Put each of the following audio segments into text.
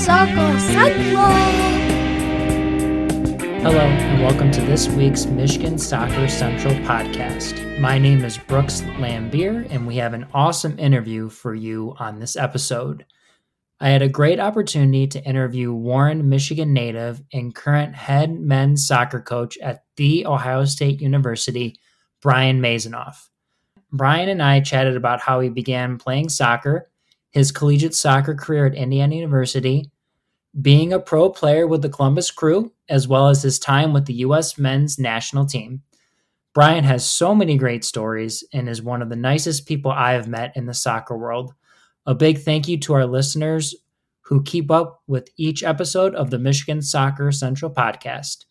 Soccer Central. Hello, and welcome to this week's Michigan Soccer Central podcast. My name is Brooks Laimbeer, and we have an awesome interview for you on this episode. I had a great opportunity to interview Warren, Michigan native and current head men's soccer coach at The Ohio State University, Brian Maisonneuve. Brian and I chatted about how he began playing soccer, his collegiate soccer career at Indiana University, being a pro player with the Columbus Crew, as well as his time with the U.S. men's national team. Brian has so many great stories and is one of the nicest people I have met in the soccer world. A big thank you to our listeners who keep up with each episode of the Michigan Soccer Central podcast.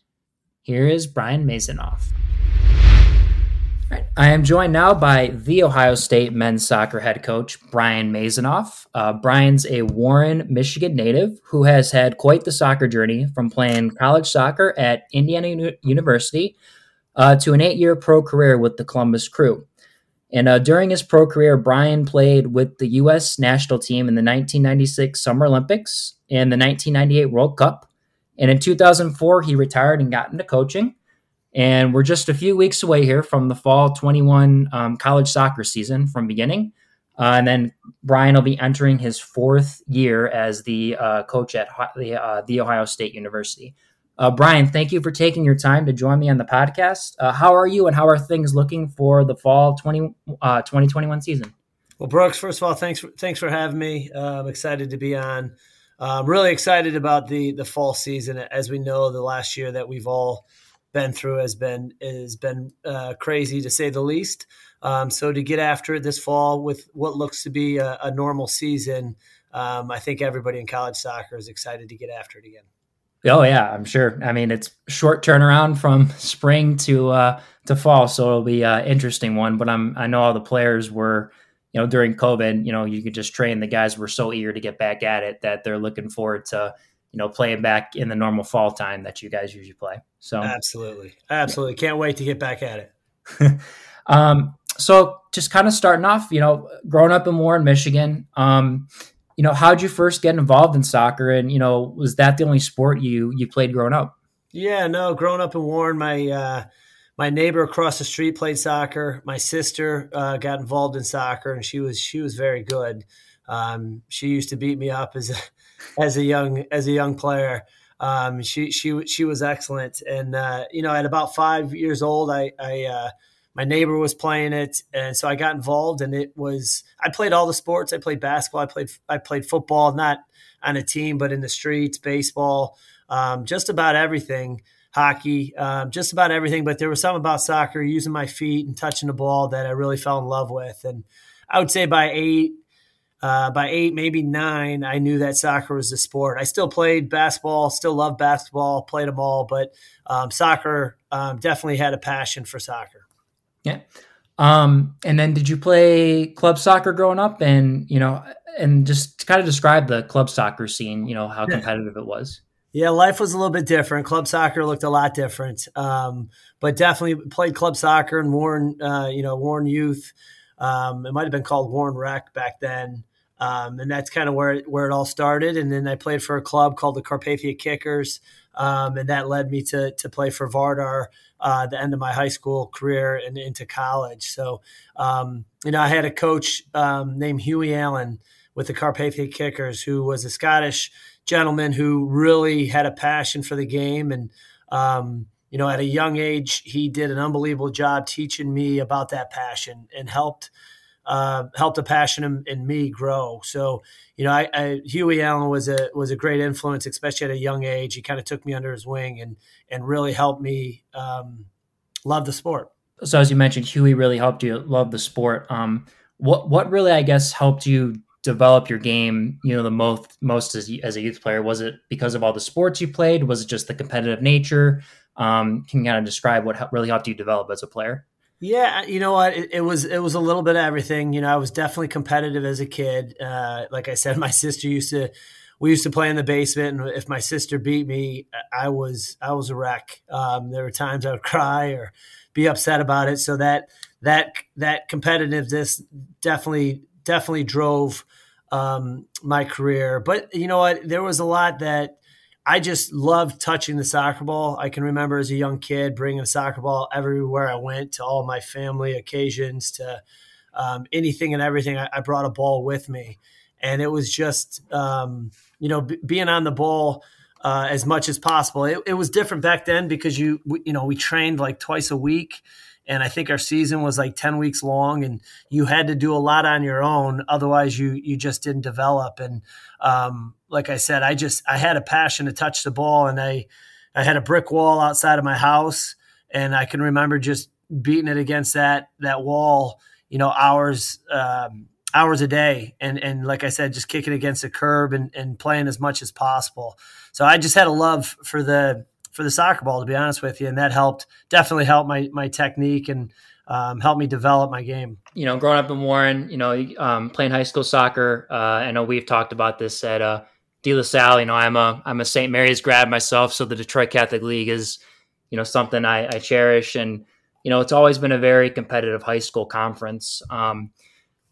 Here is Brian Maisonneuve. Right. I am joined now by the Ohio State men's soccer head coach, Brian Maisonneuve. Uh, Brian's a Warren, Michigan native who has had quite the soccer journey from playing college soccer at Indiana Uni- University uh, to an eight year pro career with the Columbus Crew. And uh, during his pro career, Brian played with the U.S. national team in the 1996 Summer Olympics and the 1998 World Cup. And in 2004, he retired and got into coaching. And we're just a few weeks away here from the fall 21 um, college soccer season from beginning. Uh, and then Brian will be entering his fourth year as the uh, coach at the, uh, the Ohio State University. Uh, Brian, thank you for taking your time to join me on the podcast. Uh, how are you and how are things looking for the fall 20, 2021 season? Well, Brooks, first of all, thanks for, thanks for having me. I'm excited to be on. I'm really excited about the the fall season. As we know, the last year that we've all – been through has been has been uh, crazy to say the least. Um, so to get after it this fall with what looks to be a, a normal season, um, I think everybody in college soccer is excited to get after it again. Oh yeah, I'm sure. I mean, it's short turnaround from spring to uh, to fall, so it'll be an interesting one. But I'm I know all the players were, you know, during COVID, you know, you could just train. The guys were so eager to get back at it that they're looking forward to you know, playing back in the normal fall time that you guys usually play. So absolutely, absolutely, can't wait to get back at it. um, so just kind of starting off, you know, growing up in Warren, Michigan, um, you know, how'd you first get involved in soccer, and you know, was that the only sport you you played growing up? Yeah, no, growing up in Warren, my uh, my neighbor across the street played soccer. My sister uh, got involved in soccer, and she was she was very good. Um, she used to beat me up as a as a young as a young player. Um, she she she was excellent, and uh, you know, at about five years old, I, I uh, my neighbor was playing it, and so I got involved. And it was I played all the sports. I played basketball. I played I played football, not on a team, but in the streets, baseball, um, just about everything. Hockey, um, just about everything. But there was something about soccer, using my feet and touching the ball, that I really fell in love with. And I would say by eight, uh, by eight, maybe nine, I knew that soccer was the sport. I still played basketball, still love basketball, played them all, but um, soccer um, definitely had a passion for soccer. Yeah. Um, and then did you play club soccer growing up and, you know, and just kind of describe the club soccer scene, you know, how competitive it was? Yeah, life was a little bit different. Club soccer looked a lot different, um, but definitely played club soccer and Warren, uh, you know, Warren Youth. Um, it might have been called Warren Rec back then. Um, and that's kind of where it, where it all started. And then I played for a club called the Carpathia Kickers, um, and that led me to to play for Vardar uh, the end of my high school career and into college. So, um, you know, I had a coach um, named Hughie Allen with the Carpathia Kickers, who was a Scottish gentleman who really had a passion for the game and. Um, you know, at a young age, he did an unbelievable job teaching me about that passion and helped uh, helped a passion in, in, me grow. So, you know, I, I, Hughie Allen was a was a great influence, especially at a young age. He kind of took me under his wing and and really helped me um, love the sport. So, as you mentioned, Hughie really helped you love the sport. Um, what what really, I guess, helped you develop your game? You know, the most most as, as a youth player was it because of all the sports you played? Was it just the competitive nature? Um, can you kind of describe what really helped you develop as a player? Yeah, you know what? It, it, was it was a little bit of everything. You know, I was definitely competitive as a kid. Uh, like I said, my sister used to we used to play in the basement, and if my sister beat me, I was I was a wreck. Um, there were times I would cry or be upset about it. So that that that competitiveness definitely definitely drove um, my career. But you know what? There was a lot that I just loved touching the soccer ball. I can remember as a young kid bringing a soccer ball everywhere I went to all my family occasions, to um, anything and everything. I, I, brought a ball with me, and it was just um, you know b- being on the ball. Uh, as much as possible. It, it was different back then because you we, you know we trained like twice a week, and I think our season was like 10 weeks long and you had to do a lot on your own otherwise you you just didn't develop. And um, like I said I just I had a passion to touch the ball and I I had a brick wall outside of my house and I can remember just beating it against that that wall you know hours um, hours a day. And and like I said just kicking against the curb and, and playing as much as possible. So I just had a love for the for the soccer ball, to be honest with you, and that helped definitely helped my my technique and um, helped me develop my game. You know, growing up in Warren, you know, um, playing high school soccer. Uh, I know we've talked about this at uh, De La Salle. You know, I'm a I'm a St. Mary's grad myself, so the Detroit Catholic League is, you know, something I, I cherish, and you know, it's always been a very competitive high school conference. Um,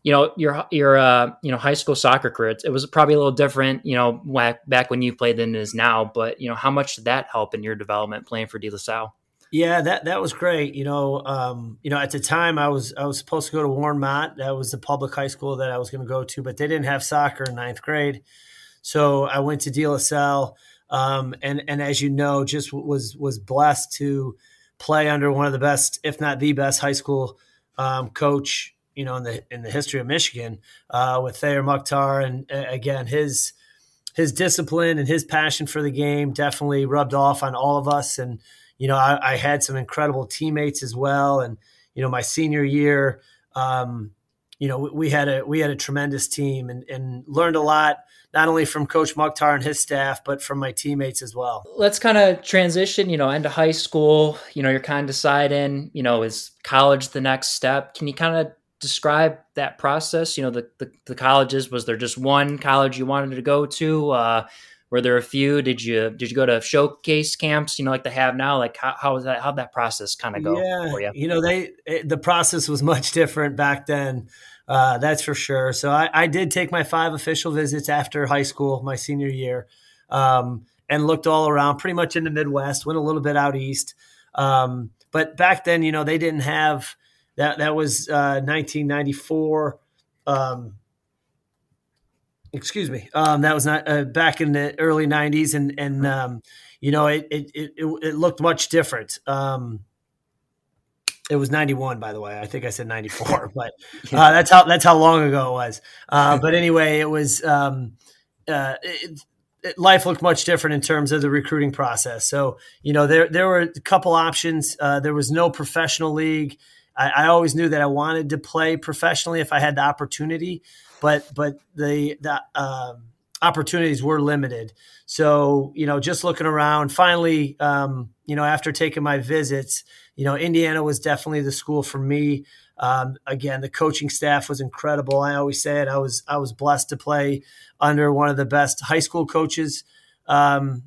you know your your uh, you know high school soccer career it was probably a little different you know back when you played than it is now but you know how much did that help in your development playing for De La Salle yeah that that was great you know um, you know at the time I was I was supposed to go to Warren Mott that was the public high school that I was going to go to but they didn't have soccer in ninth grade so I went to De La Salle um, and and as you know just was was blessed to play under one of the best if not the best high school um, coach you know in the in the history of Michigan uh, with Thayer Mukhtar, and uh, again his his discipline and his passion for the game definitely rubbed off on all of us. And you know I, I had some incredible teammates as well. And you know my senior year, um, you know we, had a we had a tremendous team and, and learned a lot not only from Coach Mukhtar and his staff, but from my teammates as well. Let's kind of transition, you know, into high school. You know, you're kind of deciding, you know, is college the next step? Can you kind of describe that process? You know, the, the, the colleges. Was there just one college you wanted to go to? Uh, were there a few? Did you did you go to showcase camps? You know, like they have now. Like how how was that? How'd that process kind of go yeah, for you? You know, they it, the process was much different back then. Uh, that's for sure. So I, I, did take my five official visits after high school, my senior year, um, and looked all around, pretty much in the Midwest. Went a little bit out east, um, but back then, you know, they didn't have that that was uh, 1994. Um, excuse me. Um, that was not uh, back in the early 90s, and and um, you know it, it it it looked much different. Um, it was 91, by the way. I think I said 94, but uh, that's how that's how long ago it was. Uh, but anyway, it was. Um, uh, it, life looked much different in terms of the recruiting process. So, you know, there there were a couple options. Uh, there was no professional league. I, I, always knew that I wanted to play professionally if I had the opportunity, but but the the um, opportunities were limited. So you know, just looking around, finally, um, you know, after taking my visits, you know, Indiana was definitely the school for me. Um, again, the coaching staff was incredible. I always say it. I was I was blessed to play under one of the best high school coaches um,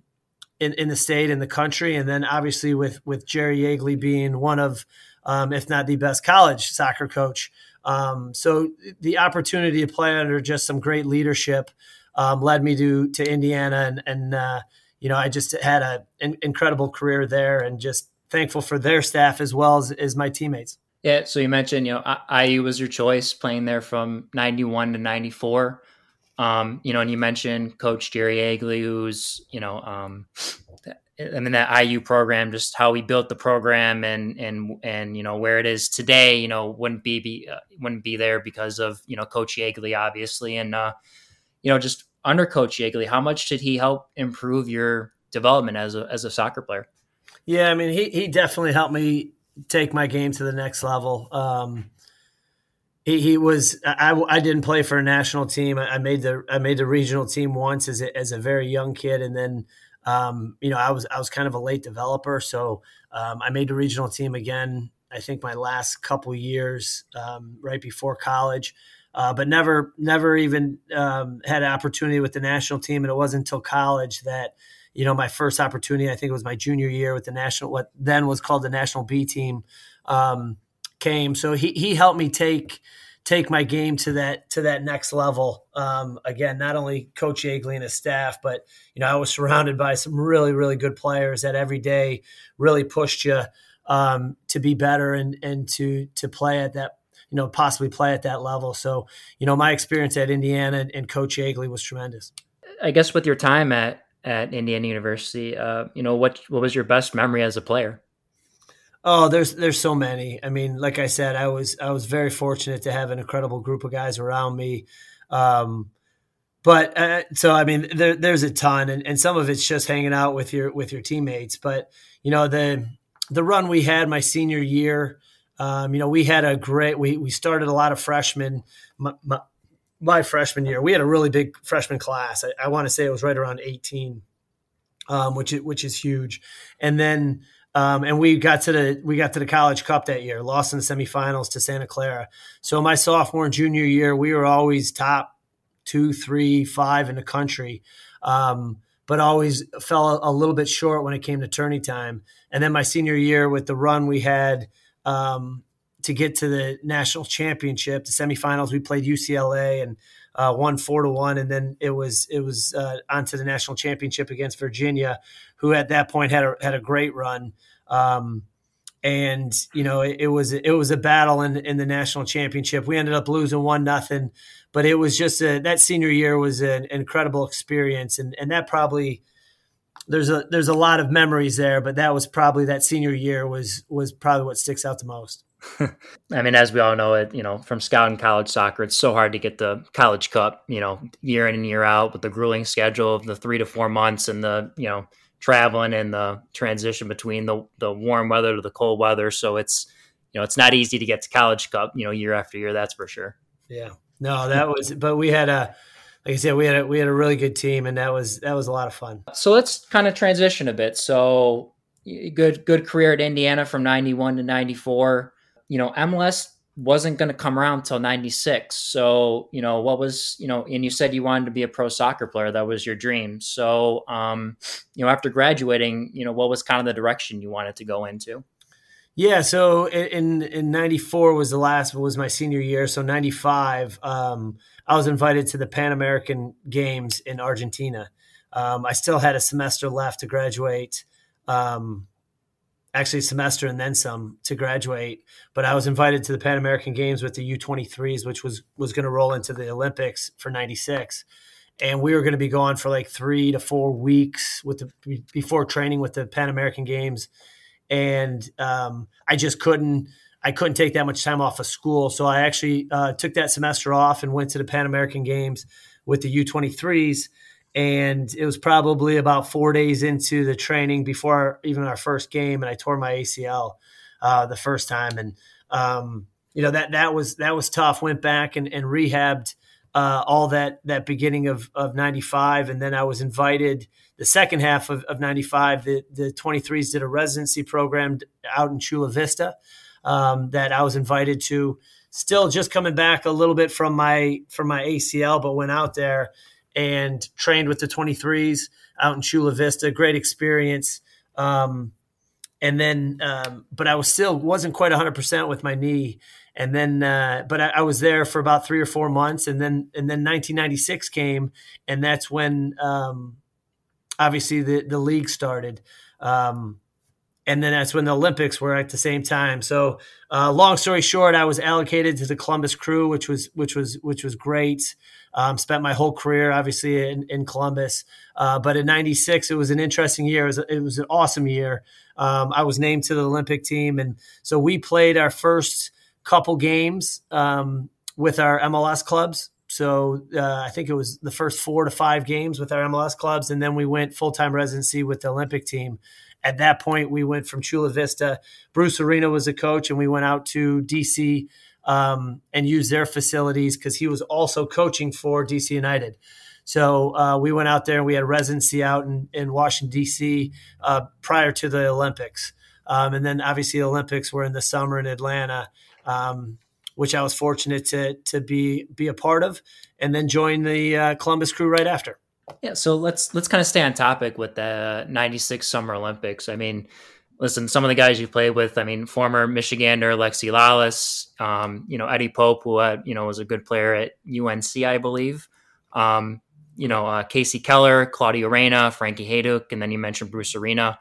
in in the state in the country, and then obviously with with Jerry Yeagley being one of um, if not the best college soccer coach. Um, so the opportunity to play under just some great leadership um, led me to to Indiana, and, and uh, you know I just had an incredible career there, and just thankful for their staff as well as, as my teammates. Yeah. So you mentioned you know IU was your choice playing there from '91 to '94. Um, you know, and you mentioned Coach Jerry Yeagley, who's you know um, I mean that IU program, just how we built the program and and and you know where it is today, you know wouldn't be, be uh, wouldn't be there because of you know Coach Yeagley, obviously, and uh, you know just under Coach Yeagley, how much did he help improve your development as a as a soccer player? Yeah, I mean he he definitely helped me take my game to the next level. Um, he, he was I, I didn't play for a national team. I, I made the I made the regional team once as a, as a very young kid, and then um, you know, I was I was kind of a late developer, so um, I made the regional team again. I think my last couple years, um, right before college, uh, but never never even um, had an opportunity with the national team. And it wasn't until college that you know my first opportunity. I think it was my junior year with the national, what then was called the national B team, um, came. So he he helped me take take my game to that to that next level. Um, again, not only Coach Yeagley and his staff, but you know I was surrounded by some really really good players that every day really pushed you um, to be better and and to to play at that you know possibly play at that level. So you know my experience at Indiana and, Coach Yeagley was tremendous. I guess with your time at at Indiana University, uh, you know what what was your best memory as a player? Oh, there's there's so many. I mean, like I said, I was I was very fortunate to have an incredible group of guys around me. Um, but uh, so I mean, there, there's a ton, and, and some of it's just hanging out with your with your teammates. But you know the the run we had my senior year, um, you know, we had a great. We we started a lot of freshmen. My, my, my freshman year, we had a really big freshman class. I, I want to say it was right around 18, um, which which is huge. And then um, and we got to the we got to the College Cup that year, lost in the semifinals to Santa Clara. So my sophomore and junior year, we were always top two, three, five in the country, um, but always fell a, a, little bit short when it came to tourney time. And then my senior year, with the run we had um, to get to the national championship, the semifinals, we played UCLA and uh, won four to one, and then it was it was uh, onto the national championship against Virginia, who at that point had a had a great run. Um, and you know it, it, was it was a battle in in the national championship. We ended up losing one nothing, but it was just a, that senior year was an incredible experience, and and that probably there's a there's a lot of memories there, but that was probably that senior year was was probably what sticks out the most. I mean, as we all know, it you know from scouting college soccer, it's so hard to get the college cup, you know, year in and year out with the grueling schedule of the three to four months and the you know traveling and the transition between the the warm weather to the cold weather. So it's you know it's not easy to get to college cup, you know, year after year. That's for sure. Yeah, no, that was. But we had a like I said, we had a, we had a really good team, and that was that was a lot of fun. So let's kind of transition a bit. So good good career at Indiana from ninety one to ninety four you know, MLS wasn't going to come around until 96. So, you know, what was, you know, and you said you wanted to be a pro soccer player. That was your dream. So, um, you know, after graduating, you know, what was kind of the direction you wanted to go into? Yeah. So in, in 94 was the last, was my senior year. So 95, um, I was invited to the Pan American games in Argentina. Um, I still had a semester left to graduate. Um, actually semester and then some to graduate. But I was invited to the Pan American Games with the U23s, which was was going to roll into the Olympics for '96, and we were going to be gone for like three to four weeks with the before training with the Pan American Games, and um, I just couldn't. I couldn't take that much time off of school, so I actually uh, took that semester off and went to the Pan American Games with the U23s and it was probably about four days into the training before even our first game, and I tore my ACL uh, the first time, and um, you know that that was that was tough. Went back and, and rehabbed uh, all that that beginning of of '95, and then I was invited the second half of, of '95. The the 23s did a residency program out in Chula Vista um, that I was invited to. Still just coming back a little bit from my from my ACL, but went out there and trained with the 23s out in Chula Vista. Great experience. Um, and then, um, but I was still wasn't quite 100% with my knee. And then, uh, but I, I, was there for about three or four months. And then, and then 1996 came, and that's when um, obviously the, the league started. Um, and then that's when the Olympics were at the same time. So, uh, long story short, I was allocated to the Columbus Crew, which was which was which was great. Um, spent my whole career, obviously, in, in Columbus. Uh, but in '96, it was an interesting year. It was, it was an awesome year. Um, I was named to the Olympic team, and so we played our first couple games um, with our MLS clubs. So uh, I think it was the first four to five games with our MLS clubs, and then we went full time residency with the Olympic team. At that point, we went from Chula Vista. Bruce Arena was a coach, and we went out to DC um, and use their facilities because he was also coaching for DC United. So uh, we went out there and we had residency out in, in Washington D.C. Uh, prior to the Olympics, um, and then obviously the Olympics were in the summer in Atlanta, um, which I was fortunate to to be be a part of, and then join the uh, Columbus crew right after. Yeah, so let's let's kind of stay on topic with the '96 Summer Olympics. I mean, listen, some of the guys you played with, I mean, former Michigander Lexi Lalas, um, you know, Eddie Pope, who, uh, you know, was a good player at UNC, I believe. Um, you know, uh, Kasey Keller, Claudio Reyna, Frankie Hejduk, and then you mentioned Bruce Arena.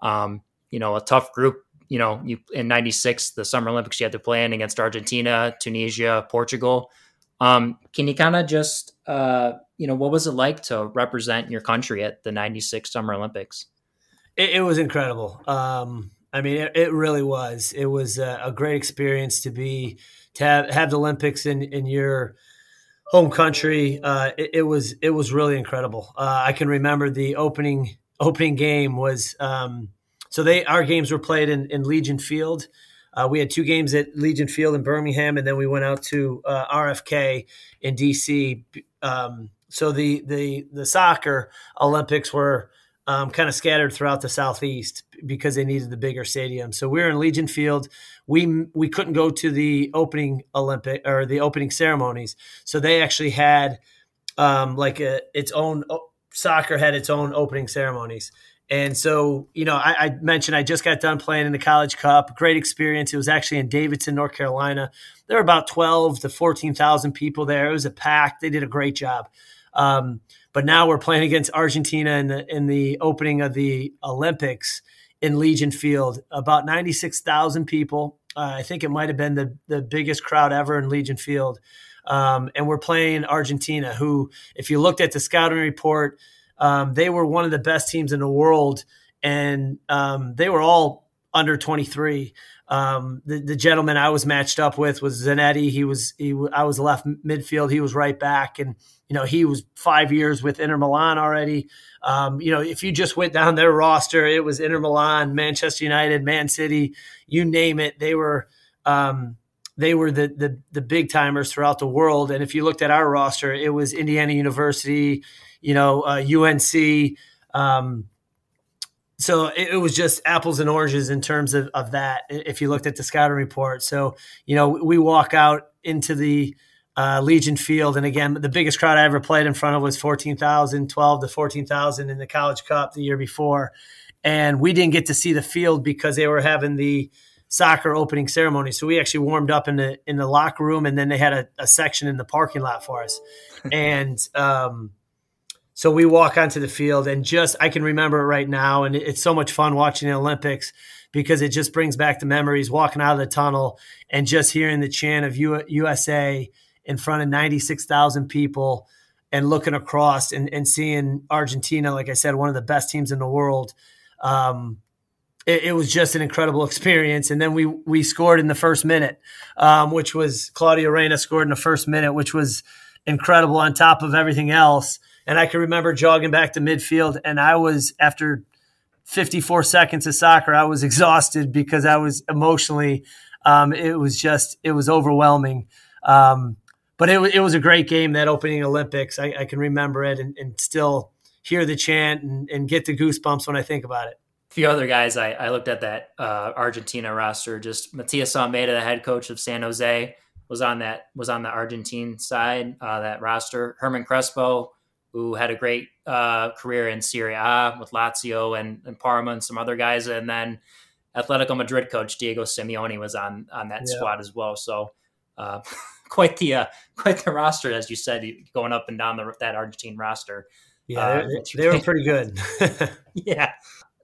Um, you know, a tough group. You know, you in '96, the Summer Olympics, you had to play in against Argentina, Tunisia, Portugal. Um, can you kind of just, uh, you know, what was it like to represent your country at the '96 Summer Olympics? It, it was incredible. Um, I mean, it, it, really was. It was a, a, great experience to be to have, have the Olympics in in your home country. Uh, it, it, was it was really incredible. Uh, I can remember the opening opening game was um, so they our games were played in, in Legion Field. Uh, we had two games at Legion Field in Birmingham, and then we went out to uh, RFK in DC. Um, so the the the soccer Olympics were um, kind of scattered throughout the southeast because they needed the bigger stadium. So we were in Legion Field. We we couldn't go to the opening Olympic or the opening ceremonies, so they actually had um, like a, its own soccer had its own opening ceremonies. And so, you know, I, I, mentioned I just got done playing in the College Cup. Great experience. It was actually in Davidson, North Carolina. There were about twelve to fourteen thousand people there. It was a pack. They did a great job. Um, but now we're playing against Argentina in the in the opening of the Olympics in Legion Field. About ninety six thousand people. Uh, I think it might have been the the biggest crowd ever in Legion Field. Um, and we're playing Argentina, who, if you looked at the scouting report, um, they were one of the best teams in the world, and um, they were all under 23. Um, the, the, gentleman I was matched up with was Zanetti. He was he, I was left midfield. He was right back, and you know, he was five years with Inter Milan already. Um, you know, if you just went down their roster, it was Inter Milan, Manchester United, Man City, you name it. They were um, they were the, the the big timers throughout the world. And if you looked at our roster, it was Indiana University, you know, uh, UNC. Um, so it, it, was just apples and oranges in terms of, of that. If you looked at the scouting report, so you know, we walk out into the uh, Legion Field. And again, the biggest crowd I ever played in front of was 14,000, 12 to 14,000 in the College Cup the year before. And we didn't get to see the field because they were having the soccer opening ceremony. So we actually warmed up in the in the locker room, and then they had a, a section in the parking lot for us. and um, so we walk onto the field, and just I can remember it right now, and it's so much fun watching the Olympics because it just brings back the memories walking out of the tunnel and just hearing the chant of U- USA in front of 96,000 people and looking across and, and seeing Argentina, like I said, one of the best teams in the world. Um, it, it, was just an incredible experience. And then we we scored in the first minute, um, which was Claudio Reyna scored in the first minute, which was incredible on top of everything else. And I can remember jogging back to midfield, and I was after 54 seconds of soccer, I was exhausted because I was emotionally, um, it was just it was overwhelming. Um, but it, it was a great game that opening Olympics. I, I can remember it and, and, still hear the chant and, and, get the goosebumps when I think about it. A few other guys I, I looked at that uh, Argentina roster. Just Matias Almeyda, the head coach of San Jose, was on that was on the Argentine side uh, that roster. Hernán Crespo, who had a great uh, career in Serie A with Lazio and, and Parma and some other guys, and then Atletico Madrid coach Diego Simeone was on on that yeah. squad as well. So uh, quite the uh, quite the roster, as you said, going up and down the, that Argentine roster. Yeah, uh, they were pretty good. yeah,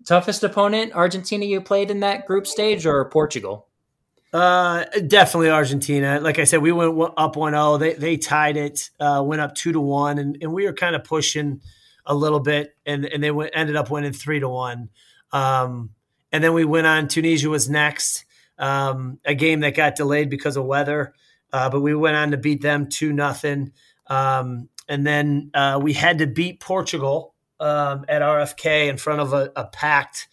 toughest opponent Argentina you played in that group stage or Portugal? Uh, definitely Argentina. Like I said, we went up 1-0. They they tied it, uh, went up two to one, and, and we were kind of pushing a little bit, and and they went, ended up winning three to one. Um, and then we went on. Tunisia was next. Um, a game that got delayed because of weather. Uh, but we went on to beat them two nothing, um, and then uh, we had to beat Portugal um, at RFK in front of a, a, packed.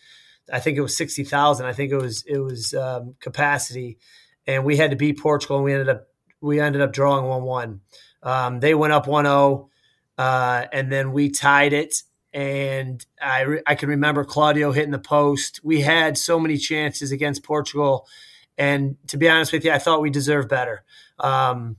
I think it was sixty thousand. I think it was it was um, capacity, and we had to beat Portugal, and we ended up we ended up drawing one one. Um, they went up 1-0, uh, and then we tied it. And I re- I can remember Claudio hitting the post. We had so many chances against Portugal and to be honest with you, I thought we deserved better. Um,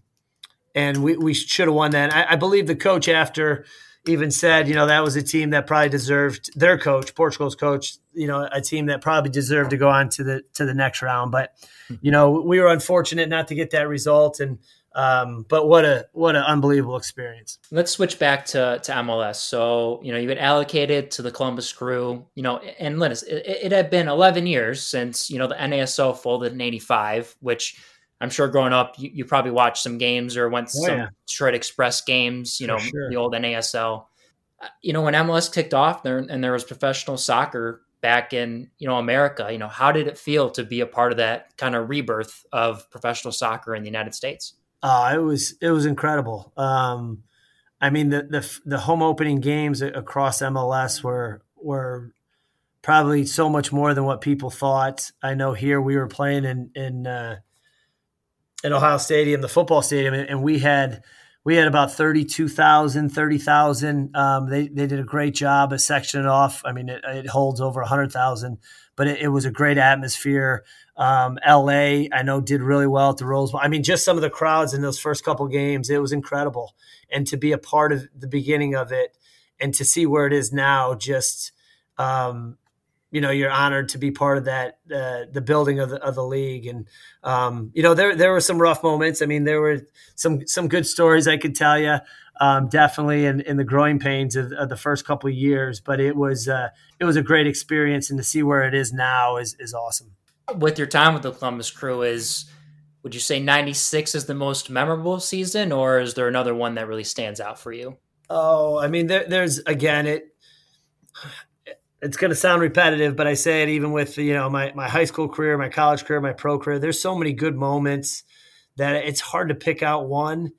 and we, we should have won that. I, I, believe the coach after, even said, you know, that was a team that probably deserved their coach, Portugal's coach, you know, a team that probably deserved to go on to the to the next round. But you know, we were unfortunate not to get that result, and um, but what a what an unbelievable experience. Let's switch back to to MLS. So you know, you had allocated to the Columbus Crew. You know, and let us. It, it had been 11 years since you know the NASL folded in '85, which I'm sure growing up, you, you probably watched some games or went oh, some yeah. Detroit Express games, you know, sure. the old NASL. Uh, you know, when MLS kicked off there and there was professional soccer back in, you know, America, you know, how did it feel to be a part of that kind of rebirth of professional soccer in the United States? Uh, it was, it was incredible. Um, I mean, the, the, the home opening games across MLS were, were probably so much more than what people thought. I know here we were playing in, in, uh, at Ohio Stadium, the football stadium, and we had we had about 32,000, 30,000. Um, they, they did a great job of sectioning off. I mean, it, it holds over 100,000, but it, it, was a great atmosphere. Um, LA, I know, did really well at the Rose Bowl. I mean, just some of the crowds in those first couple games, it was incredible. And to be a part of the beginning of it and to see where it is now, just um, you know you're honored to be part of that uh, the building of the, of the league. And um, you know there there were some rough moments. I mean there were some some good stories i could tell you um, definitely in, in the growing pains of, of, the first couple of years. But it was uh, it was a great experience and to see where it is now is is awesome. With your time with the columbus crew is would you say 96 is the most memorable season or is there another one that really stands out for you? Oh i mean there, there's again it it's going to sound repetitive, but I say it even with you know my my high school career, my college career, my pro career. There's so many good moments that it's hard to pick out one.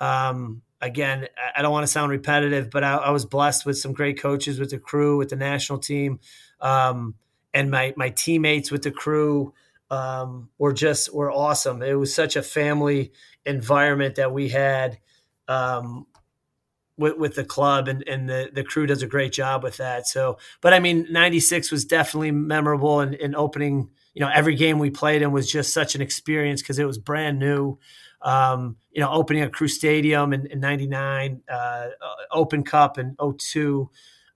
Um, again, I don't want to sound repetitive, but I, I, was blessed with some great coaches with the crew, with the national team, um, and my my teammates with the crew um, were just were awesome. It was such a family environment that we had. Um, with, with the club and, and the, the crew does a great job with that. So, but I mean, 96 was definitely memorable and, and opening, you know, every game we played in was just such an experience because it was brand new. Um, you know, opening a crew stadium in, in 99, uh, open cup in 02.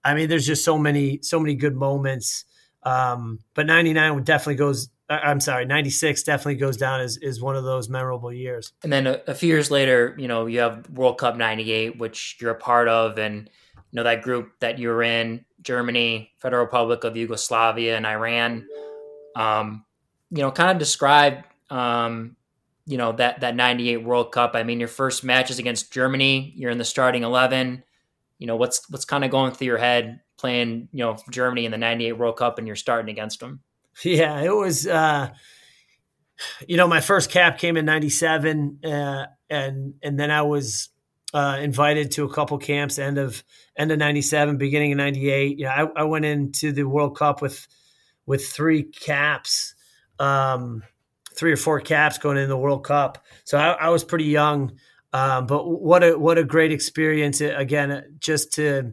I mean, there's just so many, so many good moments. Um, but 99 definitely goes I'm sorry, 96 definitely goes down as, is one of those memorable years. And then a, a, few years later, you know, you have World Cup 98, which you're a part of. And, you know, that group that you're in, Germany, Federal Republic of Yugoslavia, and Iran, um, you know, kind of describe, um, you know, that, that 98 World Cup. I mean, your first match is against Germany. You're in the starting 11. You know, what's, what's kind of going through your head playing, you know, Germany in the 98 World Cup and you're starting against them? Yeah, it was. Uh, you know, my first cap came in '97, uh, and and then I was uh, invited to a couple camps end of end of '97, beginning of '98. Yeah, I, I, went into the World Cup with with three caps, um, three or four caps going in the World Cup. So I, I was pretty young, um, but what a what a great experience again, just to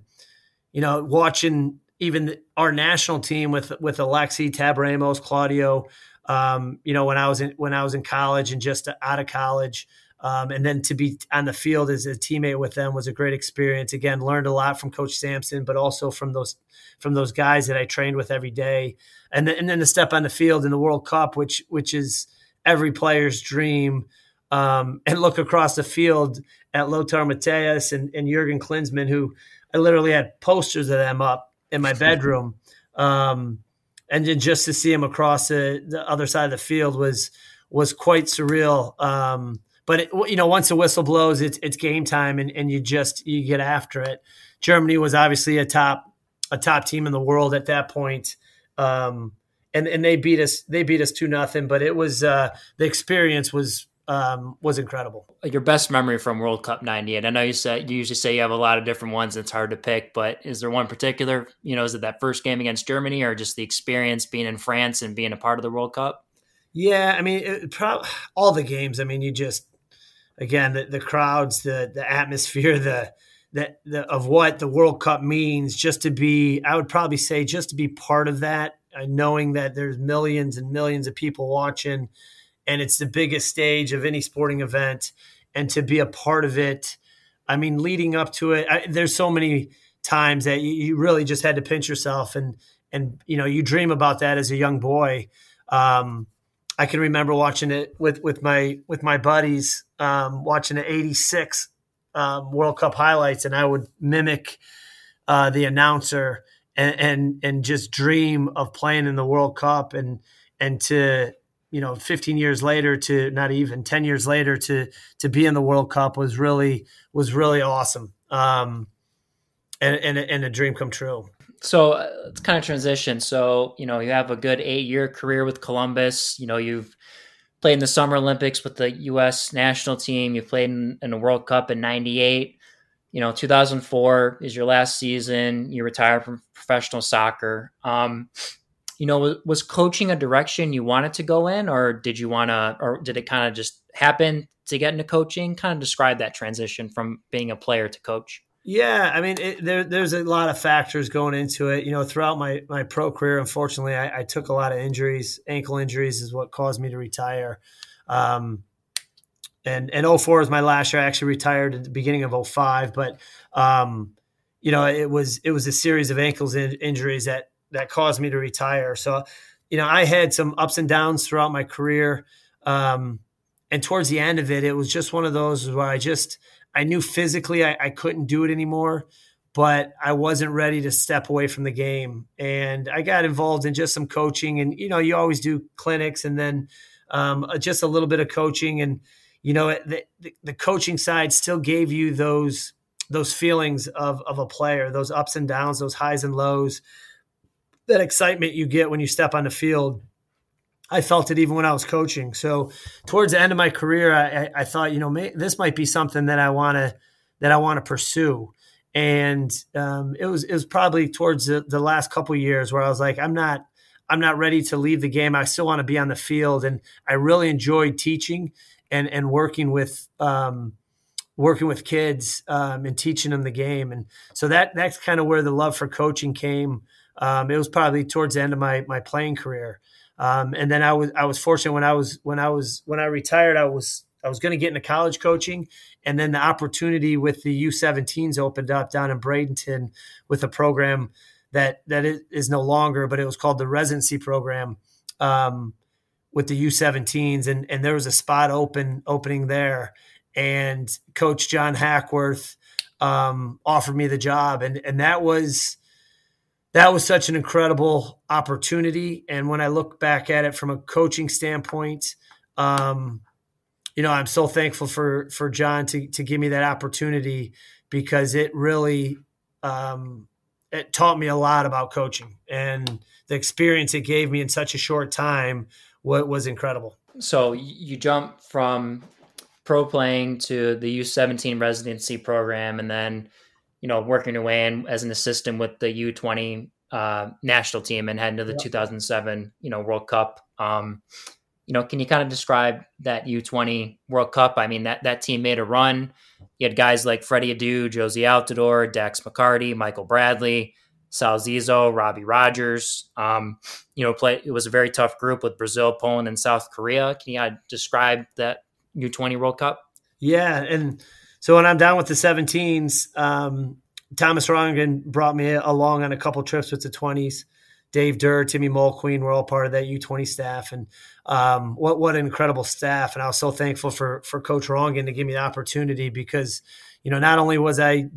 you know watching even our national team with with Alexi, Tab Ramos, Claudio. Um, you know, when I was in when I was in college and just out of college, um, and then to be on the field as a teammate with them was a great experience. Again, learned a lot from Coach Sampson, but also from those from those guys that I trained with every day. And then and then to step on the field in the World Cup, which which is every player's dream. Um, and look across the field at Lothar Matthäus and, and Jurgen Klinsmann, who I literally had posters of them up in my bedroom. Um, and then just to see him across the, the, other side of the field was was quite surreal. Um, but it, you know, once the whistle blows, it's it's game time, and, and you just you get after it. Germany was obviously a top a top team in the world at that point. Um, and and they beat us they beat us two nothing. But it was uh, the experience was um, was incredible. Your best memory from World Cup '98? I know you said you usually say you have a lot of different ones. It's hard to pick, but is there one particular? You know, is it that first game against Germany, or just the experience being in France and being a part of the World Cup? Yeah, I mean, it, pro- all the games. I mean, you just again the, the crowds, the the atmosphere, the that the, of what the World Cup means. Just to be, I would probably say, just to be part of that, uh, knowing that there's millions and millions of people watching and it's the biggest stage of any sporting event and to be a part of it I mean, leading up to it, I, there's so many times that you, you, really just had to pinch yourself and and you know you dream about that as a young boy. Um, I can remember watching it with with my with my buddies, um, watching the '86 um, World Cup highlights, and I would mimic uh, the announcer and, and and just dream of playing in the World Cup and and to you know 15 years later to not even 10 years later to to be in the World Cup was really was really awesome um, and, and and a dream come true. So uh, it's kind of transition. So you know you have a good eight year career with Columbus. You know you've played in the Summer Olympics with the U.S. national team. You played in, in the World Cup in '98. You know, 2004 is your last season. You retired from professional soccer. Um, you know, was coaching a direction you wanted to go in, or did you want to, or did it kind of just happen to get into coaching? Kind of describe that transition from being a player to coach. Yeah, I mean, it, there, there's a lot of factors going into it. You know, throughout my my pro career, unfortunately, I, I took a lot of injuries. Ankle injuries is what caused me to retire. Um, and and 04 is my last year. I actually retired at the beginning of 05, but um, you know, it was it was a series of ankles in, injuries that that caused me to retire. So, you know, I had some ups and downs throughout my career. Um, and towards the end of it, it was just one of those where I just I knew physically I, I couldn't do it anymore, but I wasn't ready to step away from the game. And I got involved in just some coaching, and you know, you always do clinics and then um, uh, just a little bit of coaching. And you know, the, the coaching side still gave you those those feelings of of a player, those ups and downs, those highs and lows, that excitement you get when you step on the field. I felt it even when I was coaching. So towards the end of my career, I, I thought, you know, may, this might be something that I want to that I want to pursue. And um, it was it was probably towards the, the last couple years where I was like, I'm not I'm not ready to leave the game. I still want to be on the field, and I really enjoyed teaching and and working with um, working with kids um, and teaching them the game. And so that that's kind of where the love for coaching came. Um, it was probably towards the end of my my playing career. Um, and then I was I was fortunate when I was when I was when I retired I was I was going to get into college coaching, and then the opportunity with the U17s opened up down in Bradenton with a program that that is no longer, but it was called the residency program um, with the U17s, and and there was a spot open opening there, and Coach John Hackworth um, offered me the job, and and that was that was such an incredible opportunity. And when I look back at it from a coaching standpoint, um, you know, I'm so thankful for for John to to give me that opportunity because it really um, it taught me a lot about coaching and the experience it gave me in such a short time was incredible. So you jump from pro playing to the U17 residency program and then you know, working your way in as an assistant with the U20 uh, national team and heading to the 2007, you know, World Cup. Um, you know, can you kind of describe that U20 World Cup? I mean, that that team made a run. You had guys like Freddie Adu, Jozy Altidore, Dax McCarty, Michael Bradley, Sal Zizzo, Robbie Rogers. Um, you know, play. It was a very tough group with Brazil, Poland, and South Korea. Can you uh, describe that U20 World Cup? Yeah, and so when I'm down with the 17s, um, Thomas Rongen brought me along on a couple trips with the 20s. Dave Durr, Timmy Mulqueen were all part of that U20 staff, and um, what what an incredible staff! And I was so thankful for for Coach Rongen to give me the opportunity because, you know, not only was I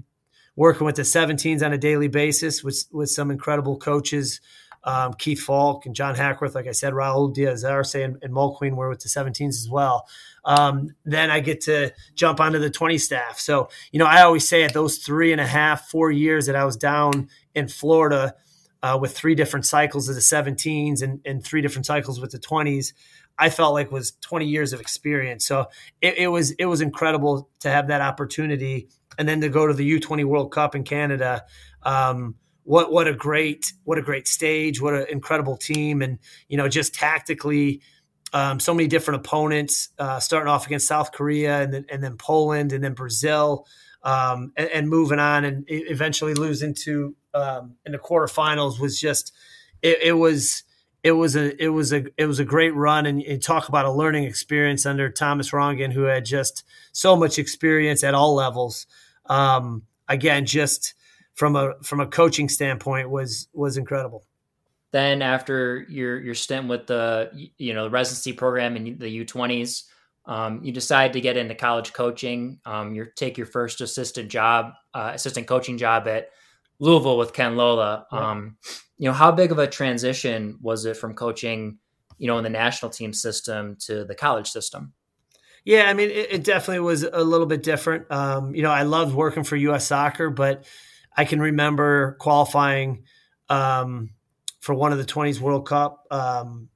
working with the 17s on a daily basis with with some incredible coaches, um, Keith Fulk and John Hackworth, like I said, Raul Diaz Arce and, and Mulqueen were with the 17s as well um, then I get to jump onto the 20 staff. So, you know, I always say at those three and a half, four years that I was down in Florida uh, with three different cycles of the 17s and, and three different cycles with the 20s, I felt like was 20 years of experience. So it, it was it was incredible to have that opportunity, and then to go to the U20 World Cup in Canada. Um, what what a great what a great stage! What an incredible team, and you know just tactically um, so many different opponents, uh, starting off against South Korea and then, and then Poland and then Brazil, um, and, and, moving on and eventually losing to um, in the quarterfinals was just it, it, was it was a it was a it was a great run and, and talk about a learning experience under Thomas Rongen who had just so much experience at all levels. um, again, just from a from a coaching standpoint, was was incredible. Then after your your stint with the you know the residency program in the U twenties, um, you decide to get into college coaching. Um, you take your first assistant job, uh, assistant coaching job at Louisville with Ken Lolla. Um, you know, how big of a transition was it from coaching, you know, in the national team system to the college system? Yeah, I mean, it, it definitely was a little bit different. Um, you know, I loved working for U.S. Soccer, but I can remember qualifying um, for one of the 20s World Cup um,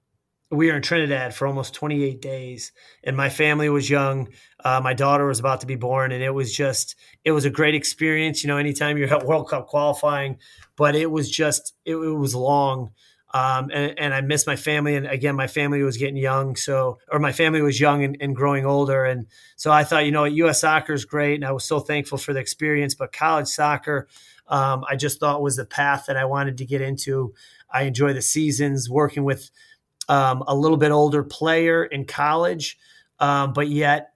we were in Trinidad for almost 28 days, and my family was young. Uh, my daughter was about to be born, and it was just it was a great experience. You know, anytime you're at World Cup qualifying, but it was just it, it was long. Um, and, and, I miss my family. And again, my family was getting young, so or my family was young and, and growing older, and so I thought, you know, U.S. soccer is great, and I was so thankful for the experience. But college soccer, um, I just thought was the path that I wanted to get into. I enjoy the seasons working with um, a little bit older player in college, um, but yet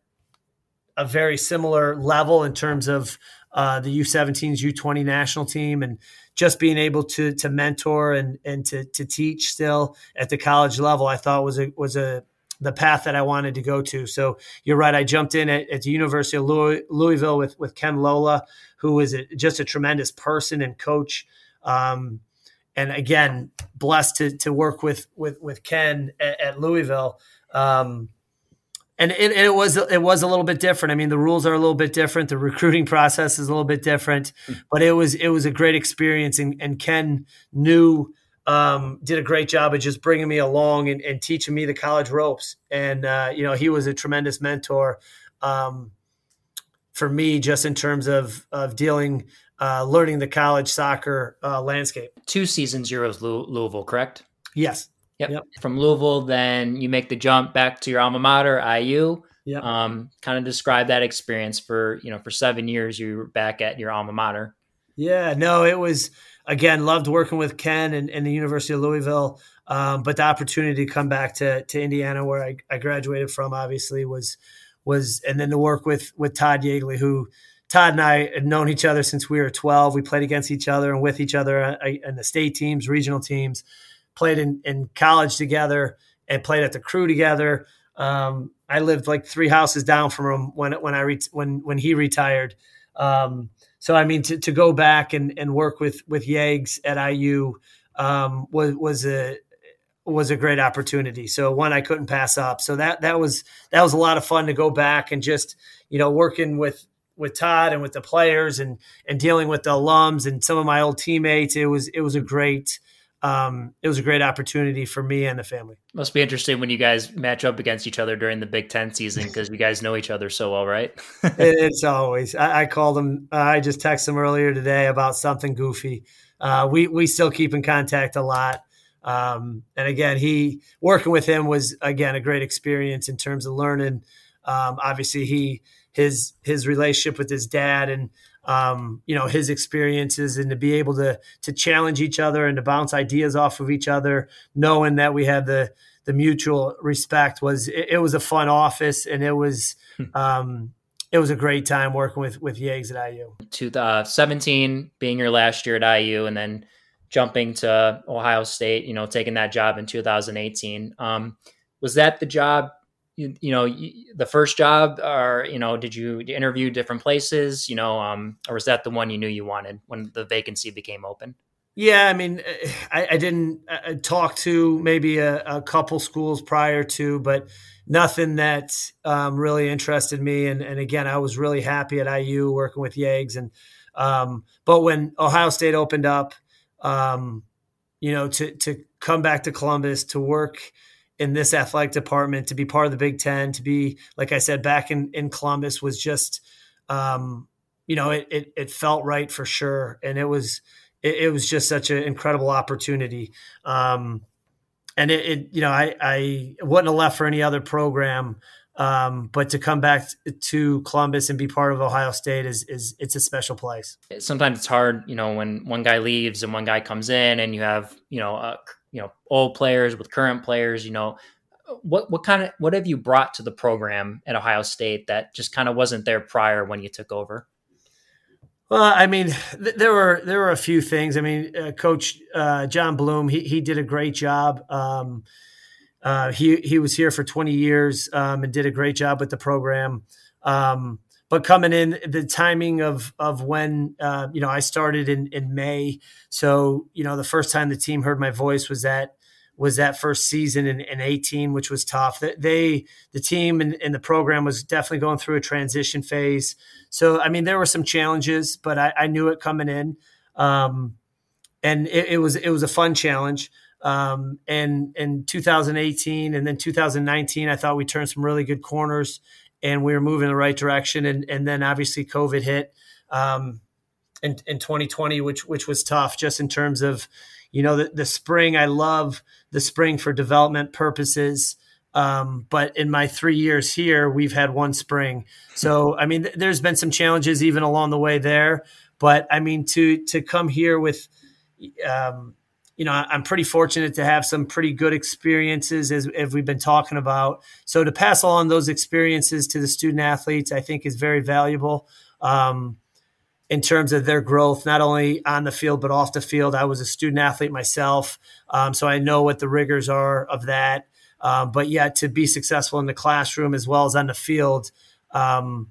a very similar level in terms of uh, the U17s, U20 national team, and just being able to to mentor and and to to teach still at the college level, I thought was a was a the path that I wanted to go to. So you're right. I jumped in at, at the University of Louis, Louisville with with Ken Lolla, who is a, just a tremendous person and coach. Um, and again, blessed to to work with with with Ken at, at Louisville. Um, and it, it, was it was a little bit different. I mean, the rules are a little bit different. The recruiting process is a little bit different, hmm. but it was it was a great experience. And, and Ken knew um, did a great job of just bringing me along and, and teaching me the college ropes. And uh, you know, he was a tremendous mentor um, for me, just in terms of of dealing uh, learning the college soccer uh, landscape. Two seasons you're Louisville, correct? Yes. Yep. yep. From Louisville, then you make the jump back to your alma mater, IU. Yeah. Um, kind of describe that experience for you know for seven years you were back at your alma mater. Yeah. No, it was again loved working with Ken and, and the University of Louisville. Um, but the opportunity to come back to to Indiana, where I, I graduated from, obviously was was, and then to work with with Todd Yeagley, who Todd and I had known each other since we were 12. We played against each other and with each other uh, in the state teams, regional teams, played in, in college together and played at the crew together. Um, I lived like three houses down from him when, when I, re- when, when he retired. Um, so, I mean, to, to go back and, and work with, with Yags at IU um, was, was a, was a great opportunity. So one I couldn't pass up. So that, that was, that was a lot of fun to go back and just, you know, working with, with Todd and with the players and and dealing with the alums and some of my old teammates. It was it was a great um, it was a great opportunity for me and the family. Must be interesting when you guys match up against each other during the Big Ten season because you guys know each other so well, right? it's always. I, I called him. Uh, I just texted him earlier today about something goofy. Uh, we we still keep in contact a lot. Um, and again, he working with him was again a great experience in terms of learning. Um, obviously, he his his relationship with his dad and um, you know his experiences and to be able to to challenge each other and to bounce ideas off of each other, knowing that we had the the mutual respect was it, it was a fun office and it was hmm. um, it was a great time working with with Yags at IU. 2017 being your last year at IU and then jumping to Ohio State, you know, taking that job in 2018. Um, was that the job you, you know the first job or you know did you interview different places you know um or was that the one you knew you wanted when the vacancy became open? Yeah i mean i, I didn't I talk to maybe a, a, couple schools prior to but nothing that um, really interested me. And, and again i was really happy at iu working with yags and um, but when ohio state opened up um, you know to to come back to columbus to work in this athletic department to be part of the Big Ten, to be, like I said, back in, in Columbus was just, um, you know, it, it, it, felt right for sure. And it was, it, it was just such an incredible opportunity. Um, and it, it, you know, I, I wouldn't have left for any other program. Um, but to come back to Columbus and be part of Ohio State is, is it's a special place. Sometimes it's hard, you know, when one guy leaves and one guy comes in and you have, you know, a you know old players with current players you know what what kind of what have you brought to the program at ohio state that just kind of wasn't there prior when you took over Well, I mean, th- there were there were a few things. I mean, uh, Coach uh, John Bluem, he he did a great job. Um, uh, he he was here for 20 years um, and did a great job with the program. Um, but coming in, the timing of of when uh, you know I started in in May, so you know the first time the team heard my voice was that was that first season in, in 18, which was tough. They, the team and, and, the program was definitely going through a transition phase. So, I mean, there were some challenges, but I, I knew it coming in. Um, and it, it, was, it was a fun challenge. Um, and in 2018 and then 2019, I thought we turned some really good corners and we were moving in the right direction. And, and then obviously COVID hit, um, in, in 2020, which, which was tough just in terms of, you know, the, the spring, I love the spring for development purposes. Um, but in my three years here, we've had one spring. So, I mean, th- there's been some challenges even along the way there. But I mean, to to come here with, um, you know, I'm pretty fortunate to have some pretty good experiences as, as we've been talking about. So to pass along those experiences to the student athletes, I think is very valuable. Um, in terms of their growth, not only on the field, but off the field. I was a student athlete myself, um, so I know what the rigors are of that. Um, but yet to be successful in the classroom as well as on the field, um,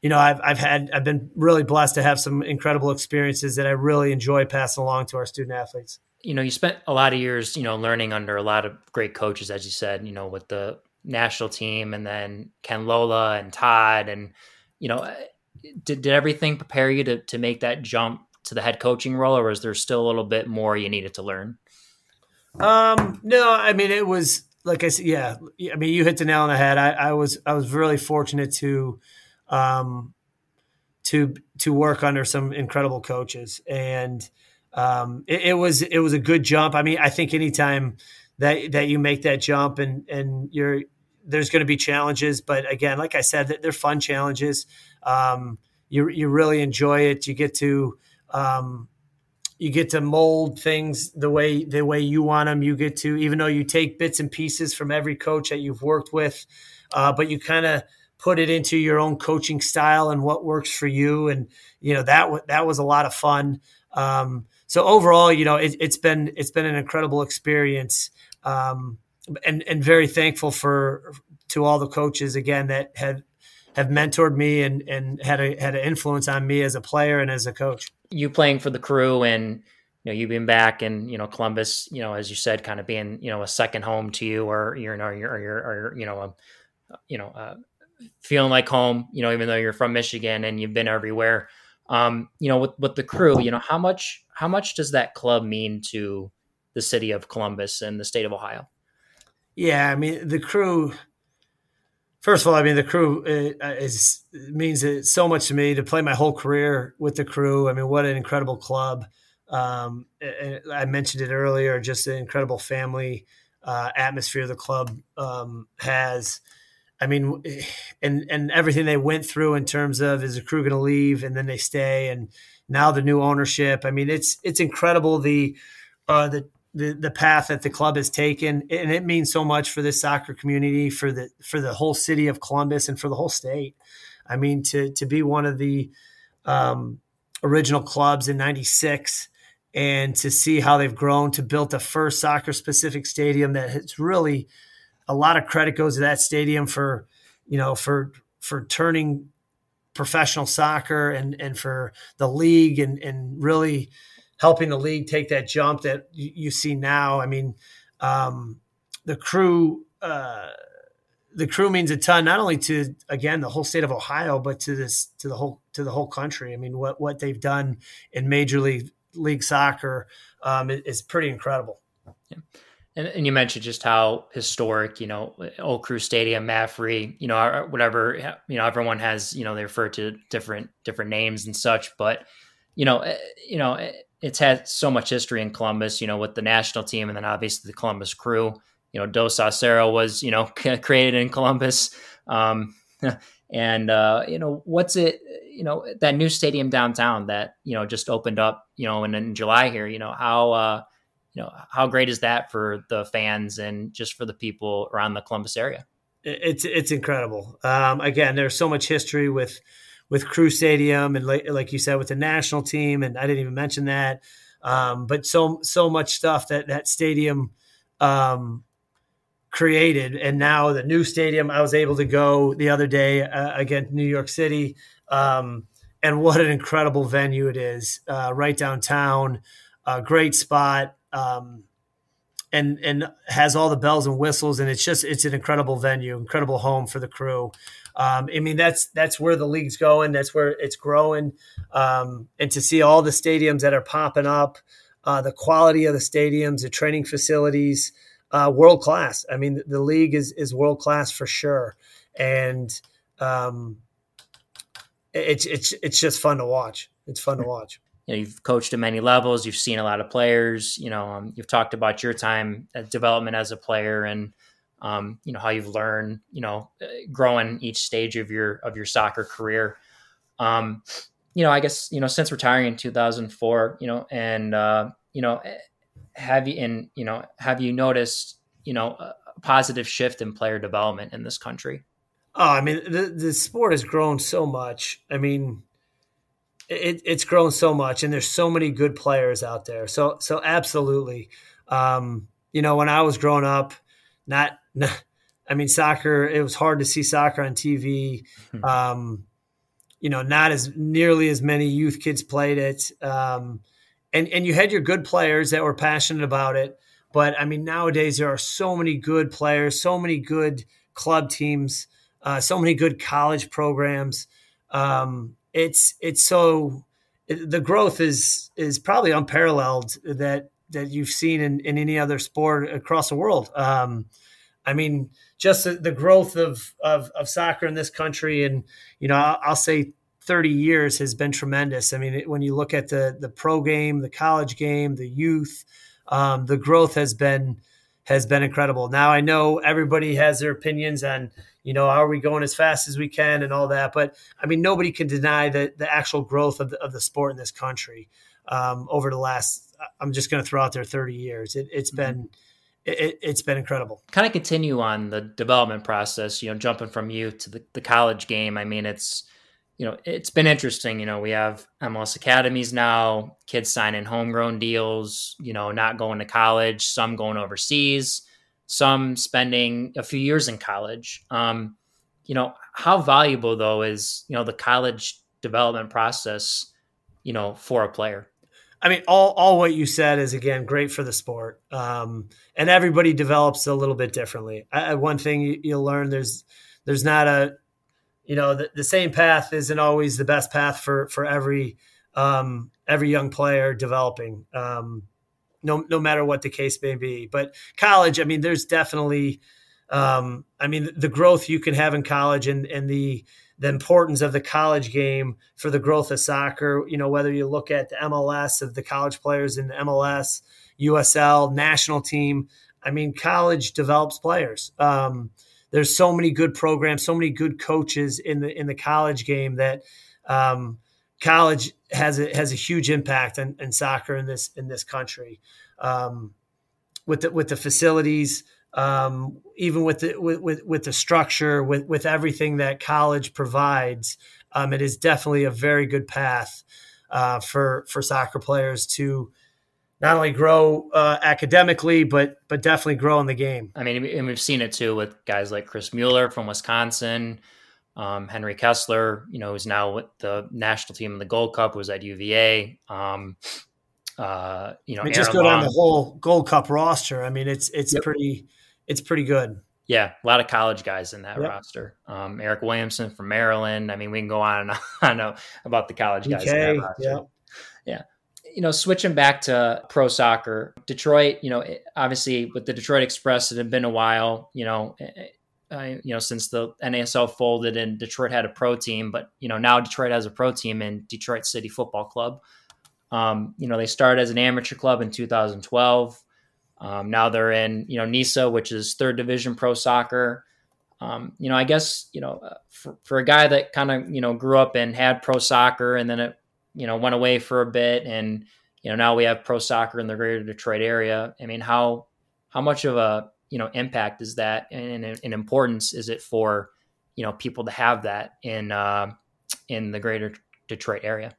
you know, I've, I've had, I've been really blessed to have some incredible experiences that I really enjoy passing along to our student athletes. You know, you spent a lot of years, you know, learning under a lot of great coaches, as you said, you know, with the national team and then Ken Lolla and Todd and, you know, did, did everything prepare you to, to make that jump to the head coaching role or was there still a little bit more you needed to learn? Um, no, I mean, it was like I said, yeah, I mean, you hit the nail on the head. I, I was, I was really fortunate to, um, to, to work under some incredible coaches and, um, it, it was, it was a good jump. I mean, I think anytime that, that you make that jump and, and you're, there's going to be challenges, but again, like I said, they're fun challenges. Um, you you really enjoy it. You get to um, you get to mold things the way the way you want them. You get to even though you take bits and pieces from every coach that you've worked with, uh, but you kind of put it into your own coaching style and what works for you. And you know that w- that was a lot of fun. Um, so overall, you know, it, has been it's been an incredible experience. Um, and and very thankful for to all the coaches again that have have mentored me and and had a had an influence on me as a player and as a coach. You playing for the crew and you know you've been back in you know Columbus, you know as you said, kind of being you know a second home to you, or you're or you're or you're, or, you know a, you know uh, feeling like home. You know even though you're from Michigan and you've been everywhere. Um, you know with with the crew, you know how much how much does that club mean to the city of Columbus and the state of Ohio? Yeah, I mean the crew. First of all, I mean the crew uh, is means so much to me to play my whole career with the crew. I mean, what an incredible club! Um, I mentioned it earlier, just an incredible family uh, atmosphere the club um, has. I mean, and and everything they went through in terms of is the crew going to leave and then they stay, and now the new ownership. I mean, it's it's incredible the uh, the the the path that the club has taken, and it means so much for this soccer community, for the for the whole city of Columbus, and for the whole state. I mean, to to be one of the um, original clubs in '96, and to see how they've grown to build the first soccer specific stadium that has really a lot of credit goes to that stadium for you know for for turning professional soccer and and for the league and and really helping the league take that jump that you, see now. I mean, um, the crew, uh, the crew means a ton, not only to again the whole state of Ohio, but to this to the whole to the whole country. I mean, what what they've done in Major League League Soccer um, is pretty incredible. Yeah. And, and, you mentioned just how historic, you know, Old Crew Stadium, MAPFRE, you know, whatever, you know, everyone has, you know, they refer to different different names and such, but you know, eh, you know, eh, it's had so much history in Columbus, you know, with the national team and then obviously the Columbus crew. You know, Dos a Cero was, you know, created in Columbus. Um, and, uh, you know, what's it, you know, that new stadium downtown that, you know, just opened up, you know, in, in July here, you know, how, uh, you know, how great is that for the fans and just for the people around the Columbus area? It's, it's incredible. Um, again, there's so much history with, with Crew Stadium and like, like you said with the national team, and I didn't even mention that. Um, but so so much stuff that that stadium um, created, and now the new stadium. I was able to go the other day uh, again, New York City, um, and what an incredible venue it is, uh, right downtown. Great spot. Um, and and has all the bells and whistles and it's just it's an incredible venue incredible home for the crew um, I mean, that's that's where the league's going. That's where it's growing. Um, and to see all the stadiums that are popping up, uh, the quality of the stadiums, the training facilities, uh, world class. I mean, the, league is is world class for sure, and um, it's it's it's just fun to watch. It's fun to watch. You know, you've coached at many levels. You've seen a lot of players. You know, um, you've talked about your time at development as a player and um, you know how you've learned you know uh, growing each stage of your of your soccer career um, you know i guess you know since retiring in 2004 you know and uh, you know eh, have you in you know have you noticed you know a positive shift in player development in this country oh i mean the, the sport has grown so much i mean it, it's grown so much and there's so many good players out there so so absolutely um, you know when i was growing up not I mean, soccer. It was hard to see soccer on TV. Hmm. Um, you know, not as nearly as many youth kids played it. Um, and and you had your good players that were passionate about it. But I mean, nowadays there are so many good players, so many good club teams, uh, so many good college programs. Um, it's it's so the growth is is probably unparalleled that that you've seen in, in any other sport across the world. Um, I mean, just the, the growth of, of, of soccer in this country, and you know, I'll, I'll, say 30 years has been tremendous. I mean, it, when you look at the the pro game, the college game, the youth, um, the growth has been has been incredible. Now I know everybody has their opinions on you know how are we going as fast as we can and all that, but I mean nobody can deny the the actual growth of the, of the sport in this country um, over the last. I'm just going to throw out there 30 years. It, has mm-hmm. been it, has been incredible. Kind of continue on the development process, you know, jumping from youth to the, the college game. I mean, it's, you know, it's been interesting. You know, we have MLS academies now, kids signing homegrown deals, you know, not going to college, some going overseas, some spending a few years in college. Um, you know, how valuable though is, you know, the college development process, you know, for a player? I mean, all, all what you said is again great for the sport, um, and everybody develops a little bit differently. I, one thing you, you'll learn there's there's not a you know the, the same path isn't always the best path for for every um, every young player developing, um, no no matter what the case may be. But college, I mean, there's definitely, um, I mean, the growth you can have in college and and the the importance of the college game for the growth of soccer. You know, whether you look at the MLS of the college players in the MLS, USL, national team. I mean, college develops players. Um, there's so many good programs, so many good coaches in the in the college game that um, college has a has a huge impact in, soccer in this in this country. Um, with the with the facilities, um, even with the with, with, with, the structure, with with everything that college provides, um, it is definitely a very good path uh, for for soccer players to not only grow uh, academically, but but definitely grow in the game. I mean, and we've seen it too with guys like Chris Mueller from Wisconsin, um, Henry Kessler, you know, who's now with the national team in the Gold Cup, was at UVA. Um, uh, you know, I mean, just go down the whole Gold Cup roster. I mean, it's it's yep. pretty it's pretty good. Yeah, a lot of college guys in that yep. roster. Um, Eryk Williamson from Maryland. I mean, we can go on and on about the college guys. in that Yeah. yeah. You know, switching back to pro soccer, Detroit. You know, obviously with the Detroit Express, it had been a while. You know, uh, you know since the NASL folded and Detroit had a pro team, but you know now Detroit has a pro team in Detroit City Football Club. Um, you know, they started as an amateur club in 2012. Um, now they're in, you know, NISA, which is third division pro soccer. Um, you know, I guess, you know, uh, for, for a guy that kind of, you know, grew up and had pro soccer and then it, you know, went away for a bit and, you know, now we have pro soccer in the greater Detroit area. I mean, how, how much of a, you know, impact is that and, and importance is it for, you know, people to have that in, uh, in the greater Detroit area?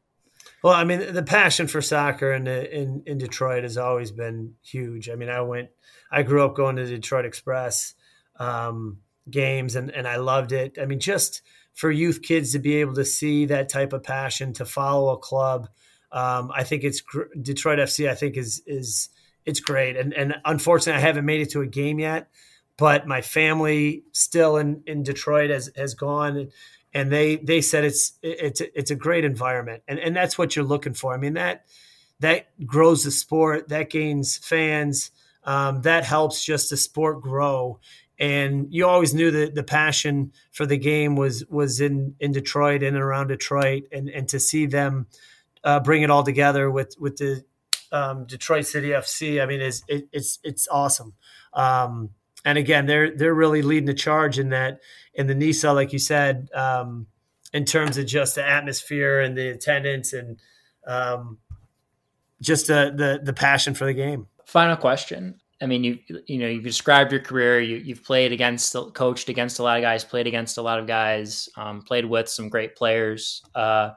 Well, I mean, the passion for soccer in, in in Detroit has always been huge. I mean, I went, I grew up going to Detroit Express um, games, and and I loved it. I mean, just for youth kids to be able to see that type of passion to follow a club, um, I think it's Detroit FC. I think is is it's great, and and unfortunately, I haven't made it to a game yet. But my family still in, in Detroit has has gone and they they said it's it's it's a great environment, and and that's what you're looking for. I mean that that grows the sport, that gains fans, um, that helps just the sport grow. And you always knew that the passion for the game was was in in Detroit and around Detroit, and and to see them uh, bring it all together with with the um, Detroit City FC, I mean, is it, it's it's awesome. Um, and again, they're they're really leading the charge in that in the NISA, like you said, um, in terms of just the atmosphere and the attendance and um, just the, the the passion for the game. Final question. I mean, you you know you've described your career. You, you've played against, coached against a lot of guys, played against a lot of guys, um, played with some great players. Uh,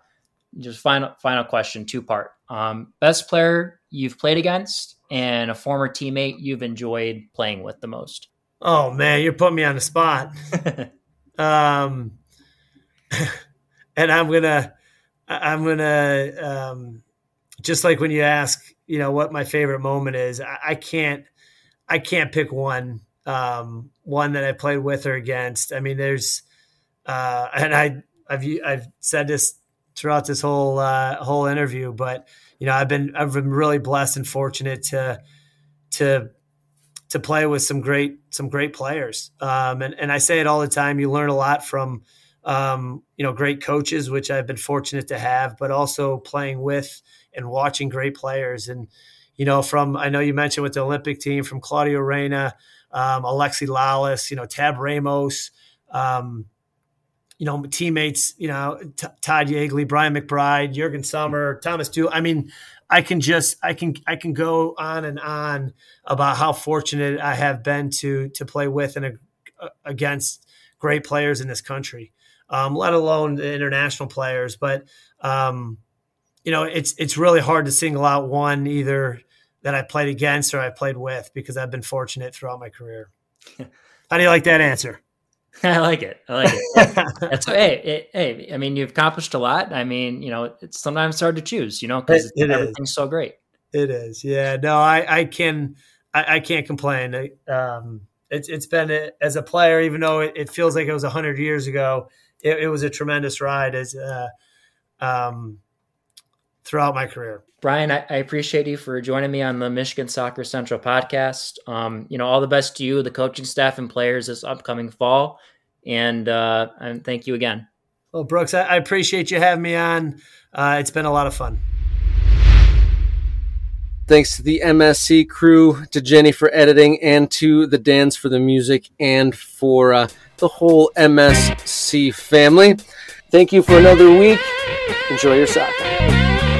just final final question, two part. Um, best player you've played against, and a former teammate you've enjoyed playing with the most. Oh man, you're putting me on the spot. um, and I'm gonna, I'm gonna, um, just like when you ask, you know, what my favorite moment is, I, I can't, I can't pick one, um, one that I played with or against. I mean, there's, uh, and I, I've, I've said this throughout this whole, uh, whole interview, but you know, I've been, I've been really blessed and fortunate to, to to play with some great some great players. Um, and, and I say it all the time. You learn a lot from um, you know great coaches, which I've been fortunate to have, but also playing with and watching great players. And you know, from I know you mentioned with the Olympic team, from Claudio Reyna, um, Alexi Lalas, you know, Tab Ramos. Um, you know, teammates, you know, T- Todd Yeagley, Brian McBride, Jurgen Sommer, Thomas Dooley. I mean, I can just I can I can go on and on about how fortunate I have been to to play with and uh, against great players in this country, um, let alone the international players. But um, you know, it's it's really hard to single out one either that I played against or I played with because I've been fortunate throughout my career. How do you like that answer? I like it. I like it. That's hey, it, hey. I mean, you've accomplished a lot. I mean, you know, it's sometimes hard to choose. You know, because everything's is. so great. It is. Yeah. No, I I can I, I can't complain. Um, it's it's been a, as a player, even though it, it feels like it was hundred years ago. It, it, was a tremendous ride as uh, um, throughout my career. Brian, I, I, appreciate you for joining me on the Michigan Soccer Central podcast. Um, you know, all the best to you, the coaching staff, and players this upcoming fall. And, uh, and thank you again. Well, Brooks, I, I appreciate you having me on. Uh, it's been a lot of fun. Thanks to the MSC crew, to Jenny for editing, and to the Dans for the music, and for uh, the whole MSC family. Thank you for another week. Enjoy your soccer.